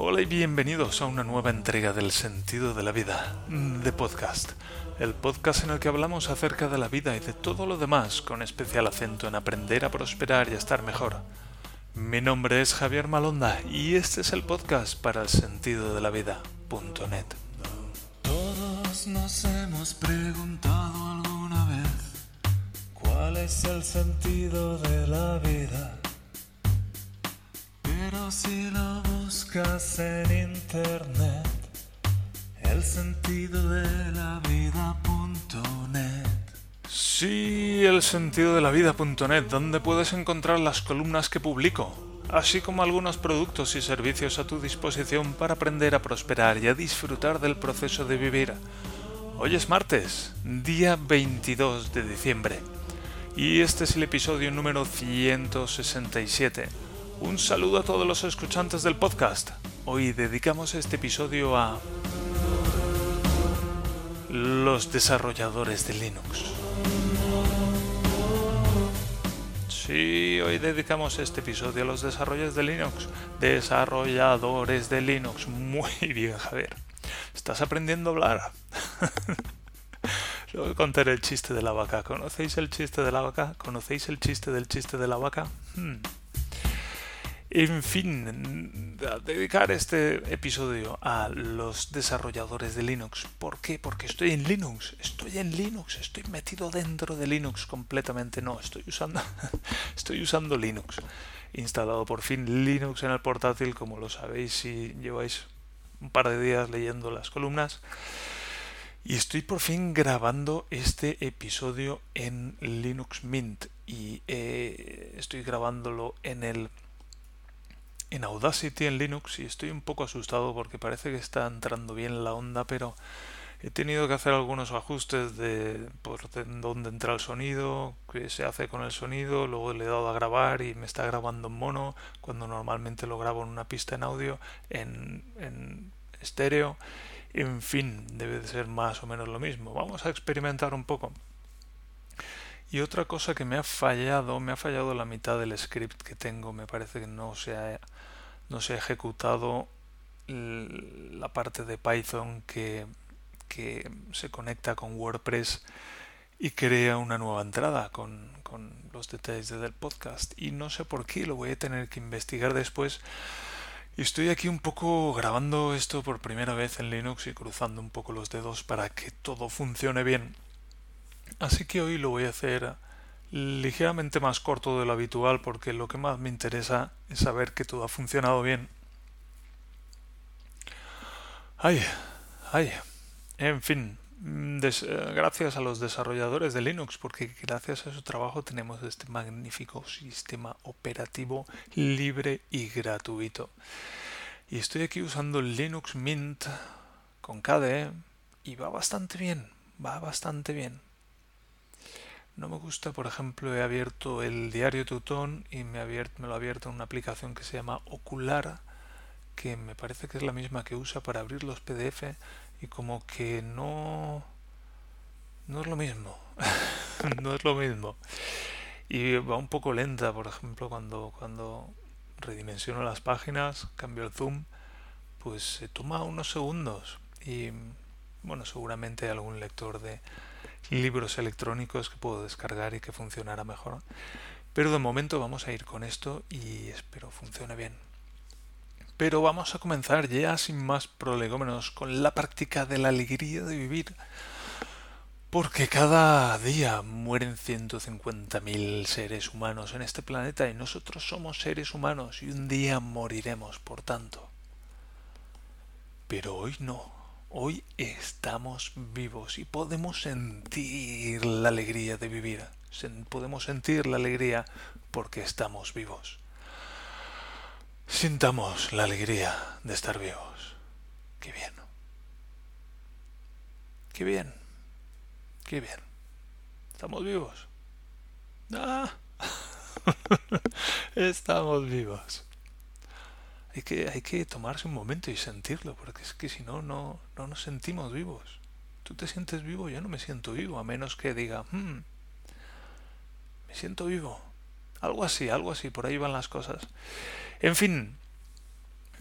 Hola y bienvenidos a una nueva entrega del sentido de la vida, de podcast. El podcast en el que hablamos acerca de la vida y de todo lo demás, con especial acento en aprender a prosperar y a estar mejor. Mi nombre es Javier Malonda y este es el podcast para el sentido de la vida.net. Todos nos hemos preguntado alguna vez cuál es el sentido de la vida. Pero si lo buscas en internet, el sentido de la. Sí, el donde puedes encontrar las columnas que publico, así como algunos productos y servicios a tu disposición para aprender a prosperar y a disfrutar del proceso de vivir. Hoy es martes, día 22 de diciembre, y este es el episodio número 167. Un saludo a todos los escuchantes del podcast. Hoy dedicamos este episodio a los desarrolladores de Linux. Sí, hoy dedicamos este episodio a los desarrolladores de Linux. Desarrolladores de Linux. Muy bien, Javier. ¿Estás aprendiendo a hablar? Luego contaré el chiste de la vaca. ¿Conocéis el chiste de la vaca? ¿Conocéis el chiste del chiste de la vaca? Hmm. En fin, dedicar este episodio a los desarrolladores de Linux. ¿Por qué? Porque estoy en Linux, estoy en Linux, estoy metido dentro de Linux completamente. No, estoy usando, estoy usando Linux. instalado por fin Linux en el portátil, como lo sabéis si lleváis un par de días leyendo las columnas. Y estoy por fin grabando este episodio en Linux Mint. Y eh, estoy grabándolo en el en Audacity en Linux y estoy un poco asustado porque parece que está entrando bien la onda, pero he tenido que hacer algunos ajustes de por dónde entra el sonido, qué se hace con el sonido, luego le he dado a grabar y me está grabando en mono, cuando normalmente lo grabo en una pista en audio, en, en estéreo, en fin, debe de ser más o menos lo mismo. Vamos a experimentar un poco. Y otra cosa que me ha fallado, me ha fallado la mitad del script que tengo, me parece que no se ha, no se ha ejecutado la parte de Python que, que se conecta con WordPress y crea una nueva entrada con, con los detalles del podcast. Y no sé por qué, lo voy a tener que investigar después. Y estoy aquí un poco grabando esto por primera vez en Linux y cruzando un poco los dedos para que todo funcione bien. Así que hoy lo voy a hacer ligeramente más corto de lo habitual porque lo que más me interesa es saber que todo ha funcionado bien. Ay, ay, en fin, eh, gracias a los desarrolladores de Linux porque gracias a su trabajo tenemos este magnífico sistema operativo libre y gratuito. Y estoy aquí usando Linux Mint con KDE y va bastante bien, va bastante bien. No me gusta, por ejemplo, he abierto el diario Teutón y me, abierto, me lo ha abierto en una aplicación que se llama Ocular, que me parece que es la misma que usa para abrir los PDF y como que no no es lo mismo. no es lo mismo. Y va un poco lenta, por ejemplo, cuando cuando redimensiono las páginas, cambio el zoom, pues se toma unos segundos y bueno, seguramente algún lector de libros electrónicos que puedo descargar y que funcionara mejor. Pero de momento vamos a ir con esto y espero funcione bien. Pero vamos a comenzar ya sin más prolegómenos con la práctica de la alegría de vivir. Porque cada día mueren 150.000 seres humanos en este planeta y nosotros somos seres humanos y un día moriremos, por tanto. Pero hoy no. Hoy estamos vivos y podemos sentir la alegría de vivir. Podemos sentir la alegría porque estamos vivos. Sintamos la alegría de estar vivos. Qué bien. Qué bien. Qué bien. Estamos vivos. Ah. estamos vivos hay que, hay que tomarse un momento y sentirlo, porque es que si no, no, no nos sentimos vivos. Tú te sientes vivo, yo no me siento vivo, a menos que diga, hmm, me siento vivo. Algo así, algo así, por ahí van las cosas. En fin,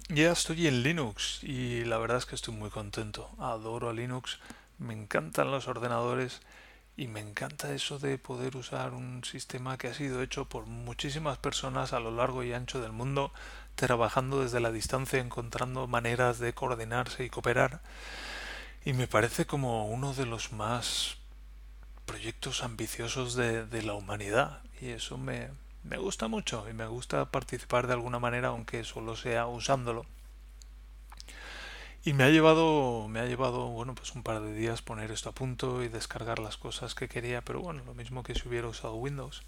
Ya estoy en Linux y la verdad es que estoy muy contento. Adoro a Linux, me encantan los ordenadores y me encanta eso de poder usar un sistema que ha sido hecho por muchísimas personas a lo largo y ancho del mundo, trabajando desde la distancia, encontrando maneras de coordinarse y cooperar. Y me parece como uno de los más proyectos ambiciosos de, de la humanidad. Y eso me, me gusta mucho y me gusta participar de alguna manera aunque solo sea usándolo y me ha llevado me ha llevado bueno pues un par de días poner esto a punto y descargar las cosas que quería pero bueno lo mismo que si hubiera usado Windows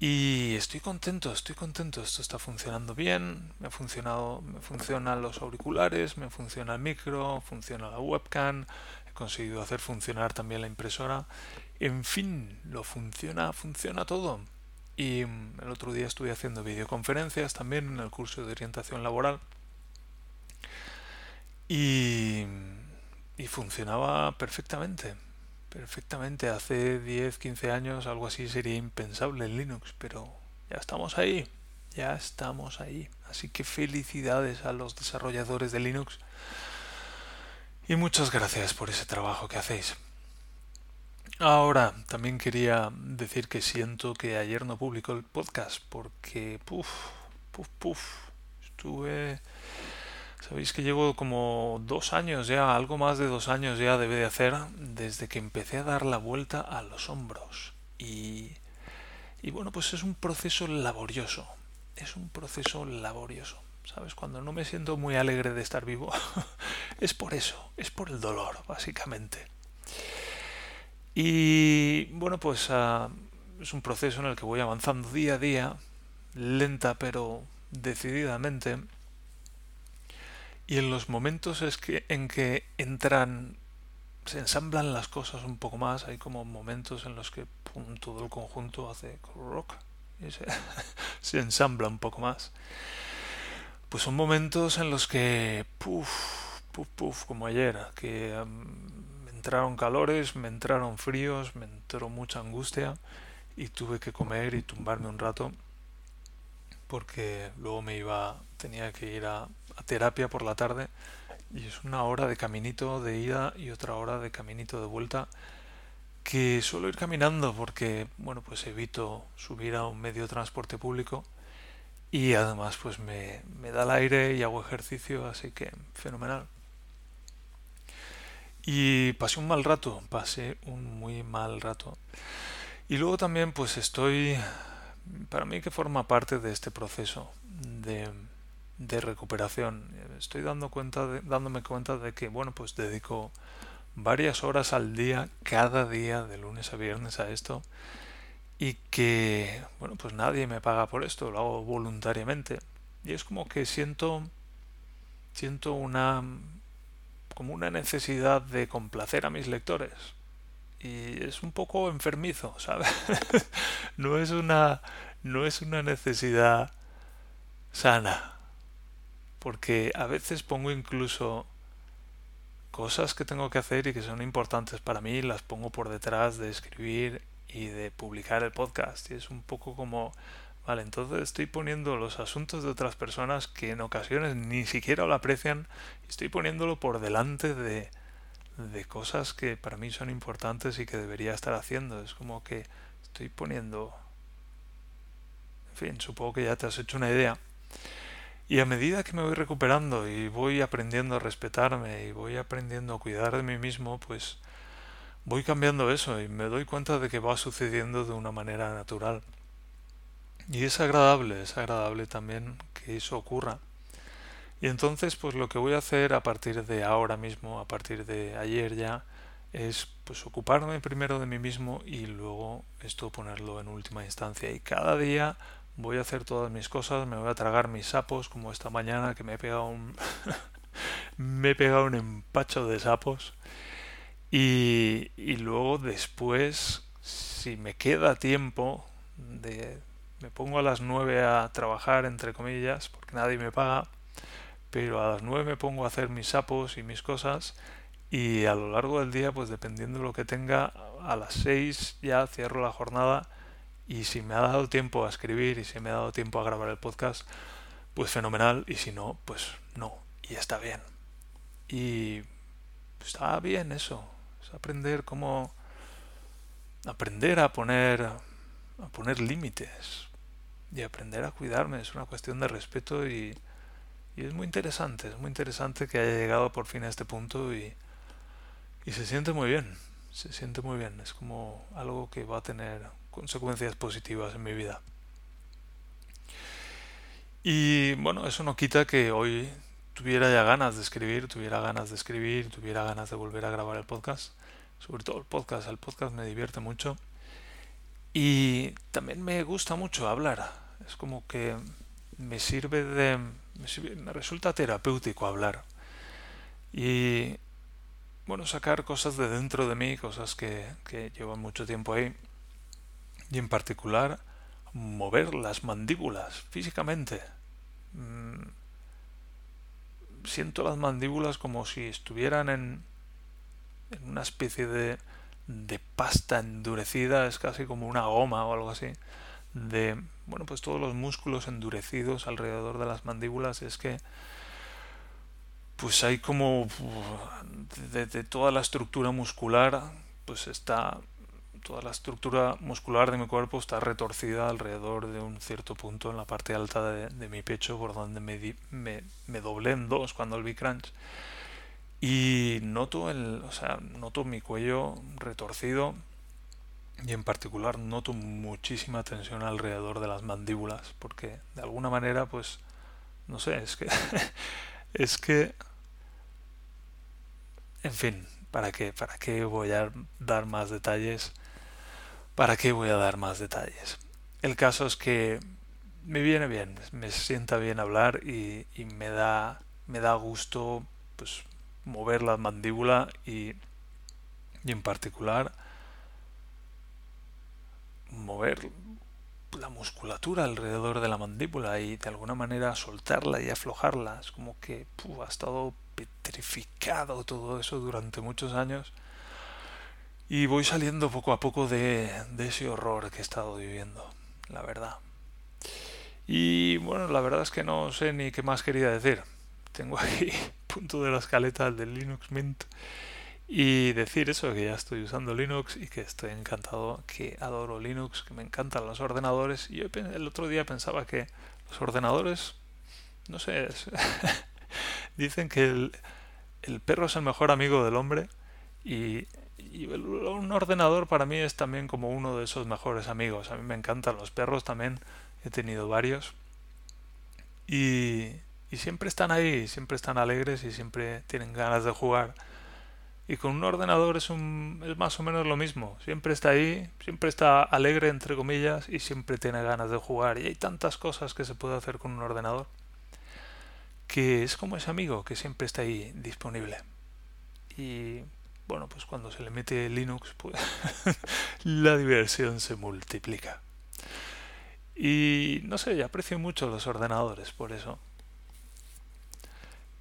y estoy contento estoy contento. Esto está funcionando bien. Me ha funcionado me funcionan los auriculares me funciona el micro funciona la webcam. He conseguido hacer funcionar también la impresora. En fin lo funciona funciona todo. Y el otro día estuve haciendo videoconferencias también en el curso de orientación laboral. Y, y funcionaba perfectamente. Perfectamente. Hace 10, 15 años algo así sería impensable en Linux, pero ya estamos ahí. Ya estamos ahí. Así que felicidades a los desarrolladores de Linux. Y muchas gracias por ese trabajo que hacéis. Ahora, también quería decir que siento que ayer no publicó el podcast porque, puf, puf, puf, estuve... Sabéis que llevo como dos años ya, algo más de dos años ya debe de hacer, desde que empecé a dar la vuelta a los hombros. Y, y bueno, pues es un proceso laborioso, es un proceso laborioso. ¿Sabes? Cuando no me siento muy alegre de estar vivo, es por eso, es por el dolor, básicamente. Y bueno, pues uh, es un proceso en el que voy avanzando día a día, lenta pero decididamente. Y en los momentos es que, en que entran, se ensamblan las cosas un poco más, hay como momentos en los que pum, todo el conjunto hace rock y se, se, ensambla un poco más. Pues son momentos en los que, puff, puff, puff, como ayer, que um, entraron calores, me entraron fríos, me entró mucha angustia y tuve que comer y tumbarme un rato porque luego me iba, tenía que ir a, a terapia por la tarde y es una hora de caminito de ida y otra hora de caminito de vuelta que suelo ir caminando porque bueno pues evito subir a un medio de transporte público y además pues me, me da el aire y hago ejercicio así que fenomenal y pasé un mal rato, pasé un muy mal rato. Y luego también pues estoy, para mí que forma parte de este proceso de, de recuperación, estoy dando cuenta de, dándome cuenta de que bueno pues dedico varias horas al día, cada día, de lunes a viernes a esto, y que bueno pues nadie me paga por esto, lo hago voluntariamente. Y es como que siento, siento una como una necesidad de complacer a mis lectores. Y es un poco enfermizo, ¿sabes? no es una no es una necesidad sana. Porque a veces pongo incluso cosas que tengo que hacer y que son importantes para mí, las pongo por detrás de escribir y de publicar el podcast. Y es un poco como Vale, entonces estoy poniendo los asuntos de otras personas que en ocasiones ni siquiera lo aprecian y estoy poniéndolo por delante de, de cosas que para mí son importantes y que debería estar haciendo. Es como que estoy poniendo... En fin, supongo que ya te has hecho una idea. Y a medida que me voy recuperando y voy aprendiendo a respetarme y voy aprendiendo a cuidar de mí mismo, pues voy cambiando eso y me doy cuenta de que va sucediendo de una manera natural. Y es agradable, es agradable también que eso ocurra. Y entonces, pues lo que voy a hacer a partir de ahora mismo, a partir de ayer ya, es pues ocuparme primero de mí mismo y luego esto ponerlo en última instancia. Y cada día voy a hacer todas mis cosas, me voy a tragar mis sapos, como esta mañana que me he pegado un me he pegado un empacho de sapos. Y, y luego después, si me queda tiempo de me pongo a las 9 a trabajar, entre comillas, porque nadie me paga, pero a las 9 me pongo a hacer mis sapos y mis cosas y a lo largo del día, pues dependiendo de lo que tenga, a las 6 ya cierro la jornada y si me ha dado tiempo a escribir y si me ha dado tiempo a grabar el podcast, pues fenomenal, y si no, pues no, y está bien. Y está bien eso, es aprender cómo aprender a poner a poner límites y aprender a cuidarme, es una cuestión de respeto y, y es muy interesante, es muy interesante que haya llegado por fin a este punto y, y se siente muy bien, se siente muy bien, es como algo que va a tener consecuencias positivas en mi vida. Y bueno, eso no quita que hoy tuviera ya ganas de escribir, tuviera ganas de escribir, tuviera ganas de volver a grabar el podcast, sobre todo el podcast, el podcast me divierte mucho. Y también me gusta mucho hablar, es como que me sirve de, me, resulta terapéutico hablar. Y bueno, sacar cosas de dentro de mí, cosas que, que llevan mucho tiempo ahí y en particular mover las mandíbulas físicamente. Mm, siento las mandíbulas como si estuvieran en, en una especie de, de pasta endurecida, es casi como una goma o algo así, de, bueno, pues todos los músculos endurecidos alrededor de las mandíbulas, es que pues hay como de, de toda la estructura muscular, pues está toda la estructura muscular de mi cuerpo está retorcida alrededor de un cierto punto en la parte alta de, mi pecho, por donde me, doblé en dos cuando el B-Crunch. Y noto, el, o sea, noto mi cuello retorcido y en particular noto muchísima tensión alrededor de las mandíbulas, porque de alguna manera, pues, no sé, es que... es que... En fin, ¿para qué? ¿Para qué voy a dar más detalles? ¿Para qué voy a dar más detalles? El caso es que me viene bien, me sienta bien hablar y, me da me da gusto pues mover la mandíbula y, y en particular mover la musculatura alrededor de la mandíbula y de alguna manera soltarla y aflojarla. Es como que ha estado petrificado todo eso durante muchos años y voy saliendo poco a poco de, ese horror que he estado viviendo, la verdad. Y bueno, la verdad es que no sé ni qué más quería decir. Tengo aquí punto de la escaleta del Linux Mint y decir eso, que ya estoy usando Linux y que estoy encantado, que adoro Linux, que me encantan los ordenadores. Y yo el otro día pensaba que los ordenadores, no sé, dicen que el, el perro es el mejor amigo del hombre y y un ordenador para mí es también como uno de esos mejores amigos. A mí me encantan los perros también, he tenido varios. Y, y siempre están ahí, siempre están alegres y siempre tienen ganas de jugar. Y con un ordenador es, un, es más o menos lo mismo. Siempre está ahí, siempre está alegre, entre comillas, y siempre tiene ganas de jugar. Y hay tantas cosas que se puede hacer con un ordenador que es como ese amigo que siempre está ahí disponible. Y bueno, pues cuando se le mete Linux, pues la diversión se multiplica. Y no sé, aprecio mucho los ordenadores por eso.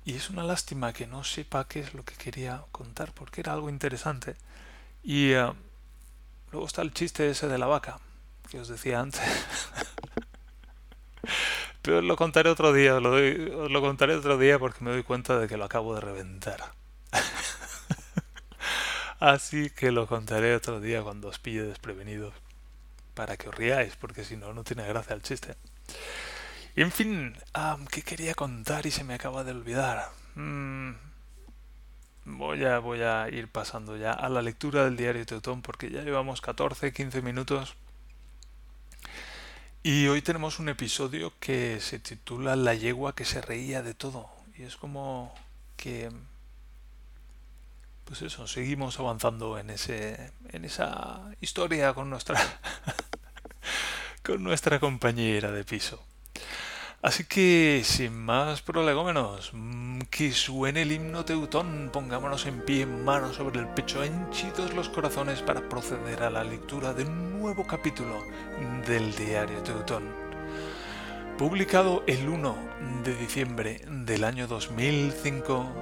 Y es una lástima que no sepa qué es lo que quería contar, porque era algo interesante. Y eh, luego está el chiste ese de la vaca, que os decía antes. Pero os lo contaré otro día, os lo contaré otro día porque me doy cuenta de que lo acabo de reventar. Así que lo contaré otro día cuando os pille desprevenidos. Para que os riáis, porque si no, no tiene gracia el chiste. En fin, ¿qué quería contar y se me acaba de olvidar? Mm, voy, a, voy a ir pasando ya a la lectura del diario Teutón porque ya llevamos 14, 15 minutos. Y hoy tenemos un episodio que se titula La yegua que se reía de todo. Y es como que pues eso, seguimos avanzando en ese en esa historia con nuestra con nuestra compañera de piso. Así que, sin más prolegómenos, mm, que suene el himno teutón, pongámonos en pie, manos sobre el pecho, henchidos los corazones para proceder a la lectura de un nuevo capítulo del diario teutón. Publicado el 1 de diciembre del año 2005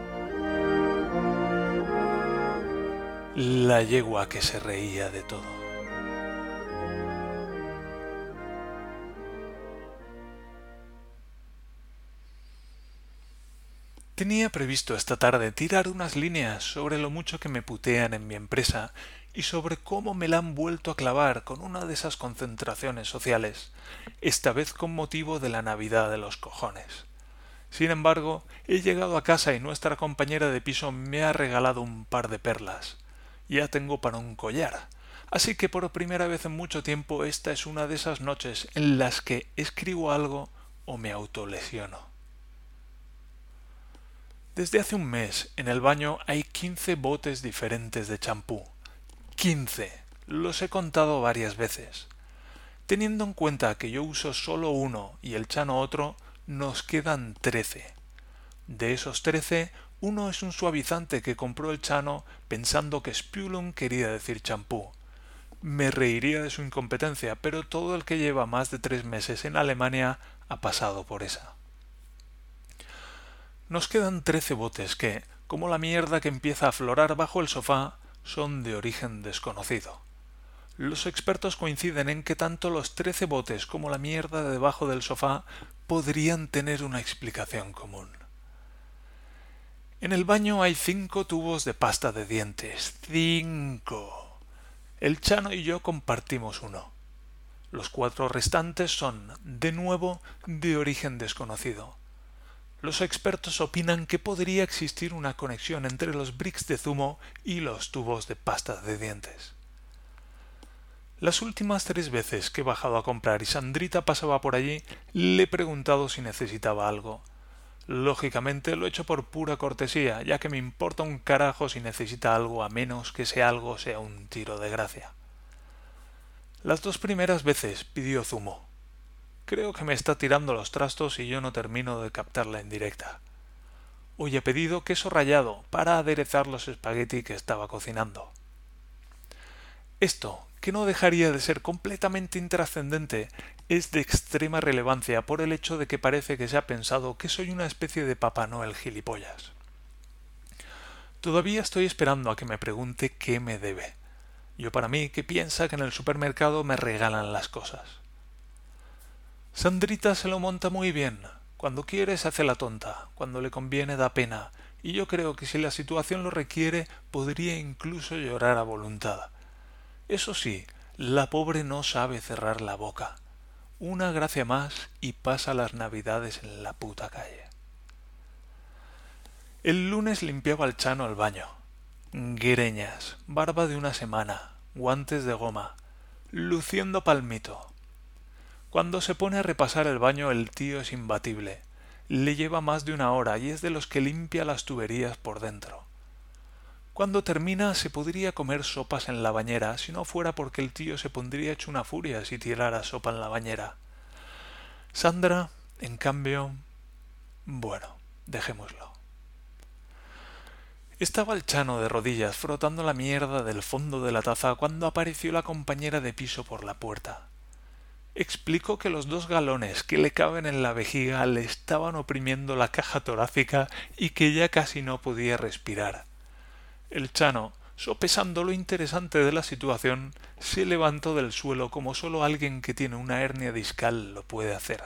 la yegua que se reía de todo. Tenía previsto esta tarde tirar unas líneas sobre lo mucho que me putean en mi empresa y sobre cómo me la han vuelto a clavar con una de esas concentraciones sociales, esta vez con motivo de la Navidad de los cojones. Sin embargo, he llegado a casa y nuestra compañera de piso me ha regalado un par de perlas. Ya tengo para un collar. Así que por primera vez en mucho tiempo esta es una de esas noches en las que escribo algo o me autolesiono. Desde hace un mes en el baño hay quince botes diferentes de champú. Quince. Los he contado varias veces. Teniendo en cuenta que yo uso solo uno y el chano otro, nos quedan trece. De esos trece, uno es un suavizante que compró el chano pensando que Spulun quería decir champú. Me reiría de su incompetencia, pero todo el que lleva más de tres meses en Alemania ha pasado por esa. Nos quedan trece botes que, como la mierda que empieza a aflorar bajo el sofá, son de origen desconocido. Los expertos coinciden en que tanto los trece botes como la mierda de debajo del sofá podrían tener una explicación común. En el baño hay cinco tubos de pasta de dientes. Cinco. El Chano y yo compartimos uno. Los cuatro restantes son, de nuevo, de origen desconocido. Los expertos opinan que podría existir una conexión entre los bricks de zumo y los tubos de pasta de dientes. Las últimas tres veces que he bajado a comprar y Sandrita pasaba por allí, le he preguntado si necesitaba algo. Lógicamente lo he hecho por pura cortesía, ya que me importa un carajo si necesita algo a menos que ese algo sea un tiro de gracia. Las dos primeras veces pidió zumo. Creo que me está tirando los trastos y yo no termino de captarla en directa. Hoy he pedido queso rallado para aderezar los espagueti que estaba cocinando. Esto, que no dejaría de ser completamente intrascendente, es de extrema relevancia por el hecho de que parece que se ha pensado que soy una especie de Papá Noel gilipollas. Todavía estoy esperando a que me pregunte qué me debe. Yo para mí que piensa que en el supermercado me regalan las cosas. Sandrita se lo monta muy bien. Cuando quiere se hace la tonta, cuando le conviene da pena, y yo creo que si la situación lo requiere podría incluso llorar a voluntad. Eso sí, la pobre no sabe cerrar la boca. Una gracia más y pasa las navidades en la puta calle. El lunes limpiaba al chano al baño. Greñas, barba de una semana, guantes de goma, luciendo palmito, cuando se pone a repasar el baño el tío es imbatible. Le lleva más de una hora y es de los que limpia las tuberías por dentro. Cuando termina se podría comer sopas en la bañera si no fuera porque el tío se pondría hecho una furia si tirara sopa en la bañera. Sandra, en cambio... Bueno, dejémoslo. Estaba el chano de rodillas frotando la mierda del fondo de la taza cuando apareció la compañera de piso por la puerta. Explicó que los dos galones que le caben en la vejiga le estaban oprimiendo la caja torácica y que ya casi no podía respirar. El chano, sopesando lo interesante de la situación, se levantó del suelo como sólo alguien que tiene una hernia discal lo puede hacer.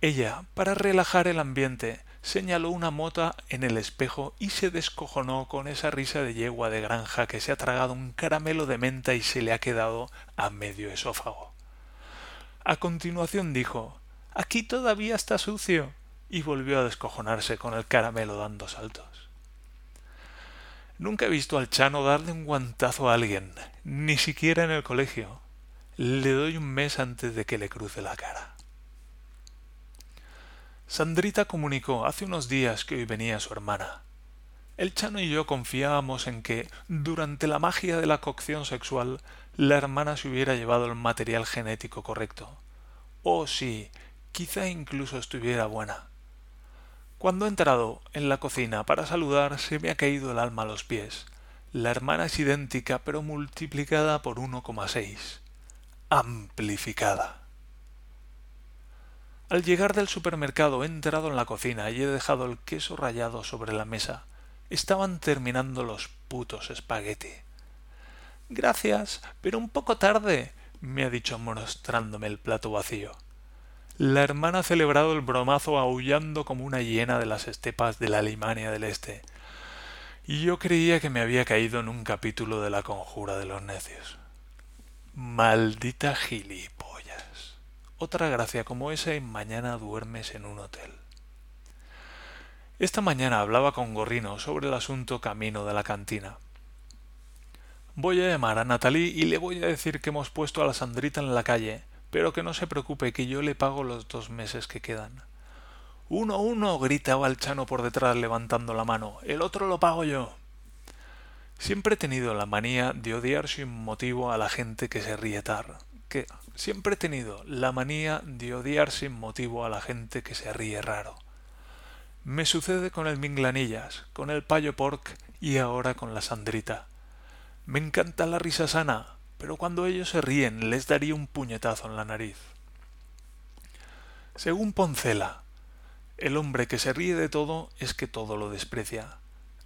Ella, para relajar el ambiente, señaló una mota en el espejo y se descojonó con esa risa de yegua de granja que se ha tragado un caramelo de menta y se le ha quedado a medio esófago. A continuación dijo Aquí todavía está sucio. y volvió a descojonarse con el caramelo dando saltos. Nunca he visto al Chano darle un guantazo a alguien, ni siquiera en el colegio. Le doy un mes antes de que le cruce la cara. Sandrita comunicó hace unos días que hoy venía su hermana. El Chano y yo confiábamos en que, durante la magia de la cocción sexual, la hermana se hubiera llevado el material genético correcto. Oh sí, quizá incluso estuviera buena. Cuando he entrado en la cocina para saludar se me ha caído el alma a los pies. La hermana es idéntica pero multiplicada por 1,6. Amplificada. Al llegar del supermercado he entrado en la cocina y he dejado el queso rallado sobre la mesa. Estaban terminando los putos espagueti. Gracias, pero un poco tarde, me ha dicho mostrándome el plato vacío. La hermana ha celebrado el bromazo aullando como una hiena de las estepas de la Alemania del Este. Y yo creía que me había caído en un capítulo de la conjura de los necios. Maldita gilipollas. Otra gracia como esa y mañana duermes en un hotel. Esta mañana hablaba con Gorrino sobre el asunto camino de la cantina. Voy a llamar a Natalí y le voy a decir que hemos puesto a la Sandrita en la calle, pero que no se preocupe que yo le pago los dos meses que quedan. Uno, uno, gritaba el Chano por detrás levantando la mano. El otro lo pago yo. Siempre he tenido la manía de odiar sin motivo a la gente que se ríe tar. Que siempre he tenido la manía de odiar sin motivo a la gente que se ríe raro. Me sucede con el Minglanillas, con el Payo Pork y ahora con la Sandrita. Me encanta la risa sana, pero cuando ellos se ríen les daría un puñetazo en la nariz. Según Poncela, el hombre que se ríe de todo es que todo lo desprecia.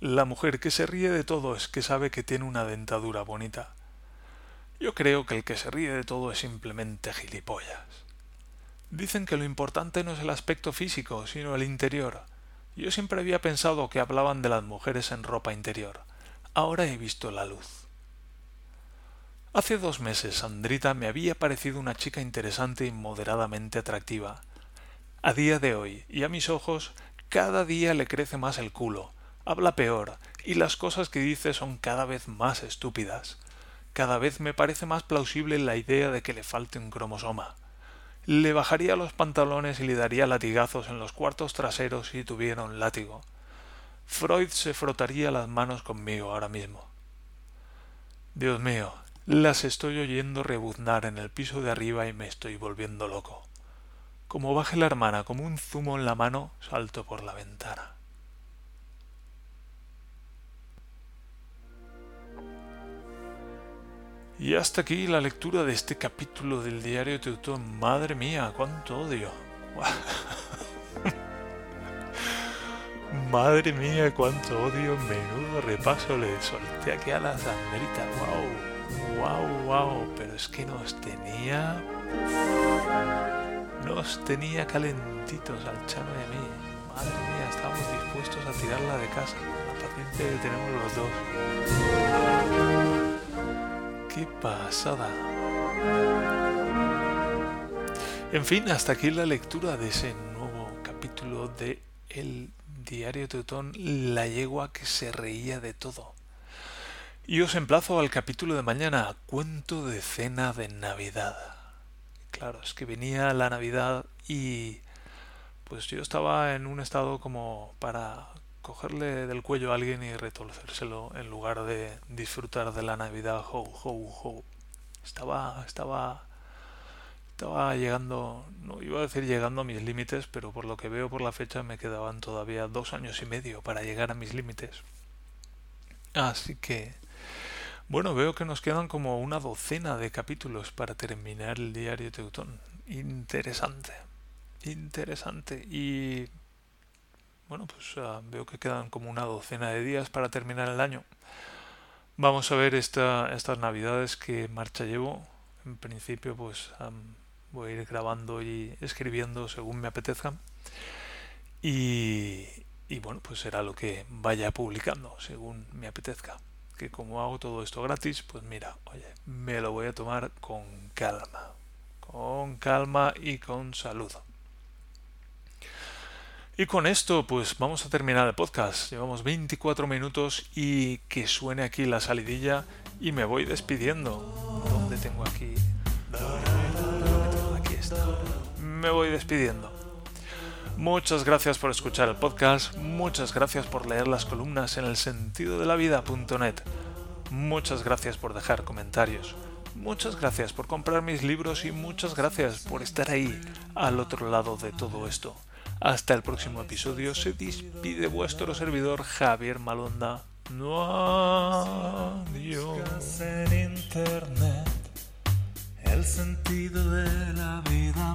La mujer que se ríe de todo es que sabe que tiene una dentadura bonita. Yo creo que el que se ríe de todo es simplemente gilipollas. Dicen que lo importante no es el aspecto físico, sino el interior, yo siempre había pensado que hablaban de las mujeres en ropa interior. Ahora he visto la luz. Hace dos meses Sandrita me había parecido una chica interesante y moderadamente atractiva. A día de hoy, y a mis ojos, cada día le crece más el culo, habla peor, y las cosas que dice son cada vez más estúpidas. Cada vez me parece más plausible la idea de que le falte un cromosoma le bajaría los pantalones y le daría latigazos en los cuartos traseros si tuviera un látigo. Freud se frotaría las manos conmigo ahora mismo. Dios mío, las estoy oyendo rebuznar en el piso de arriba y me estoy volviendo loco. Como baje la hermana como un zumo en la mano, salto por la ventana. Y hasta aquí la lectura de este capítulo del diario Teutón. Madre mía, cuánto odio. Madre mía, cuánto odio. Menudo repaso le solté aquí a la Sandrita. Wow, wow, wow. Pero es que nos tenía. Nos tenía calentitos al Chano y a mí. Madre mía, estábamos dispuestos a tirarla de casa. La tenemos los dos. ¡Qué pasada! En fin, hasta aquí la lectura de ese nuevo capítulo de El Diario Teutón, la yegua que se reía de todo. Y os emplazo al capítulo de mañana, cuento de cena de Navidad. Claro, es que venía la Navidad y pues yo estaba en un estado como para cogerle del cuello a alguien y retorcérselo en lugar de disfrutar de la Navidad ho ho ho. Estaba estaba estaba llegando, no iba a decir llegando a mis límites, pero por lo que veo por la fecha me quedaban todavía dos años y medio para llegar a mis límites. Así que, bueno, veo que nos quedan como una docena de capítulos para terminar el diario Teutón. Interesante, interesante. Y bueno, pues uh, veo que quedan como una docena de días para terminar el año. Vamos a ver esta, estas navidades que marcha llevo. En principio, pues voy a ir grabando y escribiendo según me apetezca. Y, y bueno, pues será lo que vaya publicando según me apetezca. Que como hago todo esto gratis, pues mira, oye, me lo voy a tomar con calma. Con calma y con salud. Y con esto, pues vamos a terminar el podcast. Llevamos 24 minutos y que suene aquí la salidilla y me voy despidiendo. ¿Dónde tengo aquí? Aquí está. Me voy despidiendo. Muchas gracias por escuchar el podcast, muchas gracias por leer las columnas en el sentido de la muchas gracias por dejar comentarios, muchas gracias por comprar mis libros y muchas gracias por estar ahí al otro lado de todo esto. Hasta el próximo episodio se despide vuestro servidor Javier Malonda. No adiós. el sentido de la vida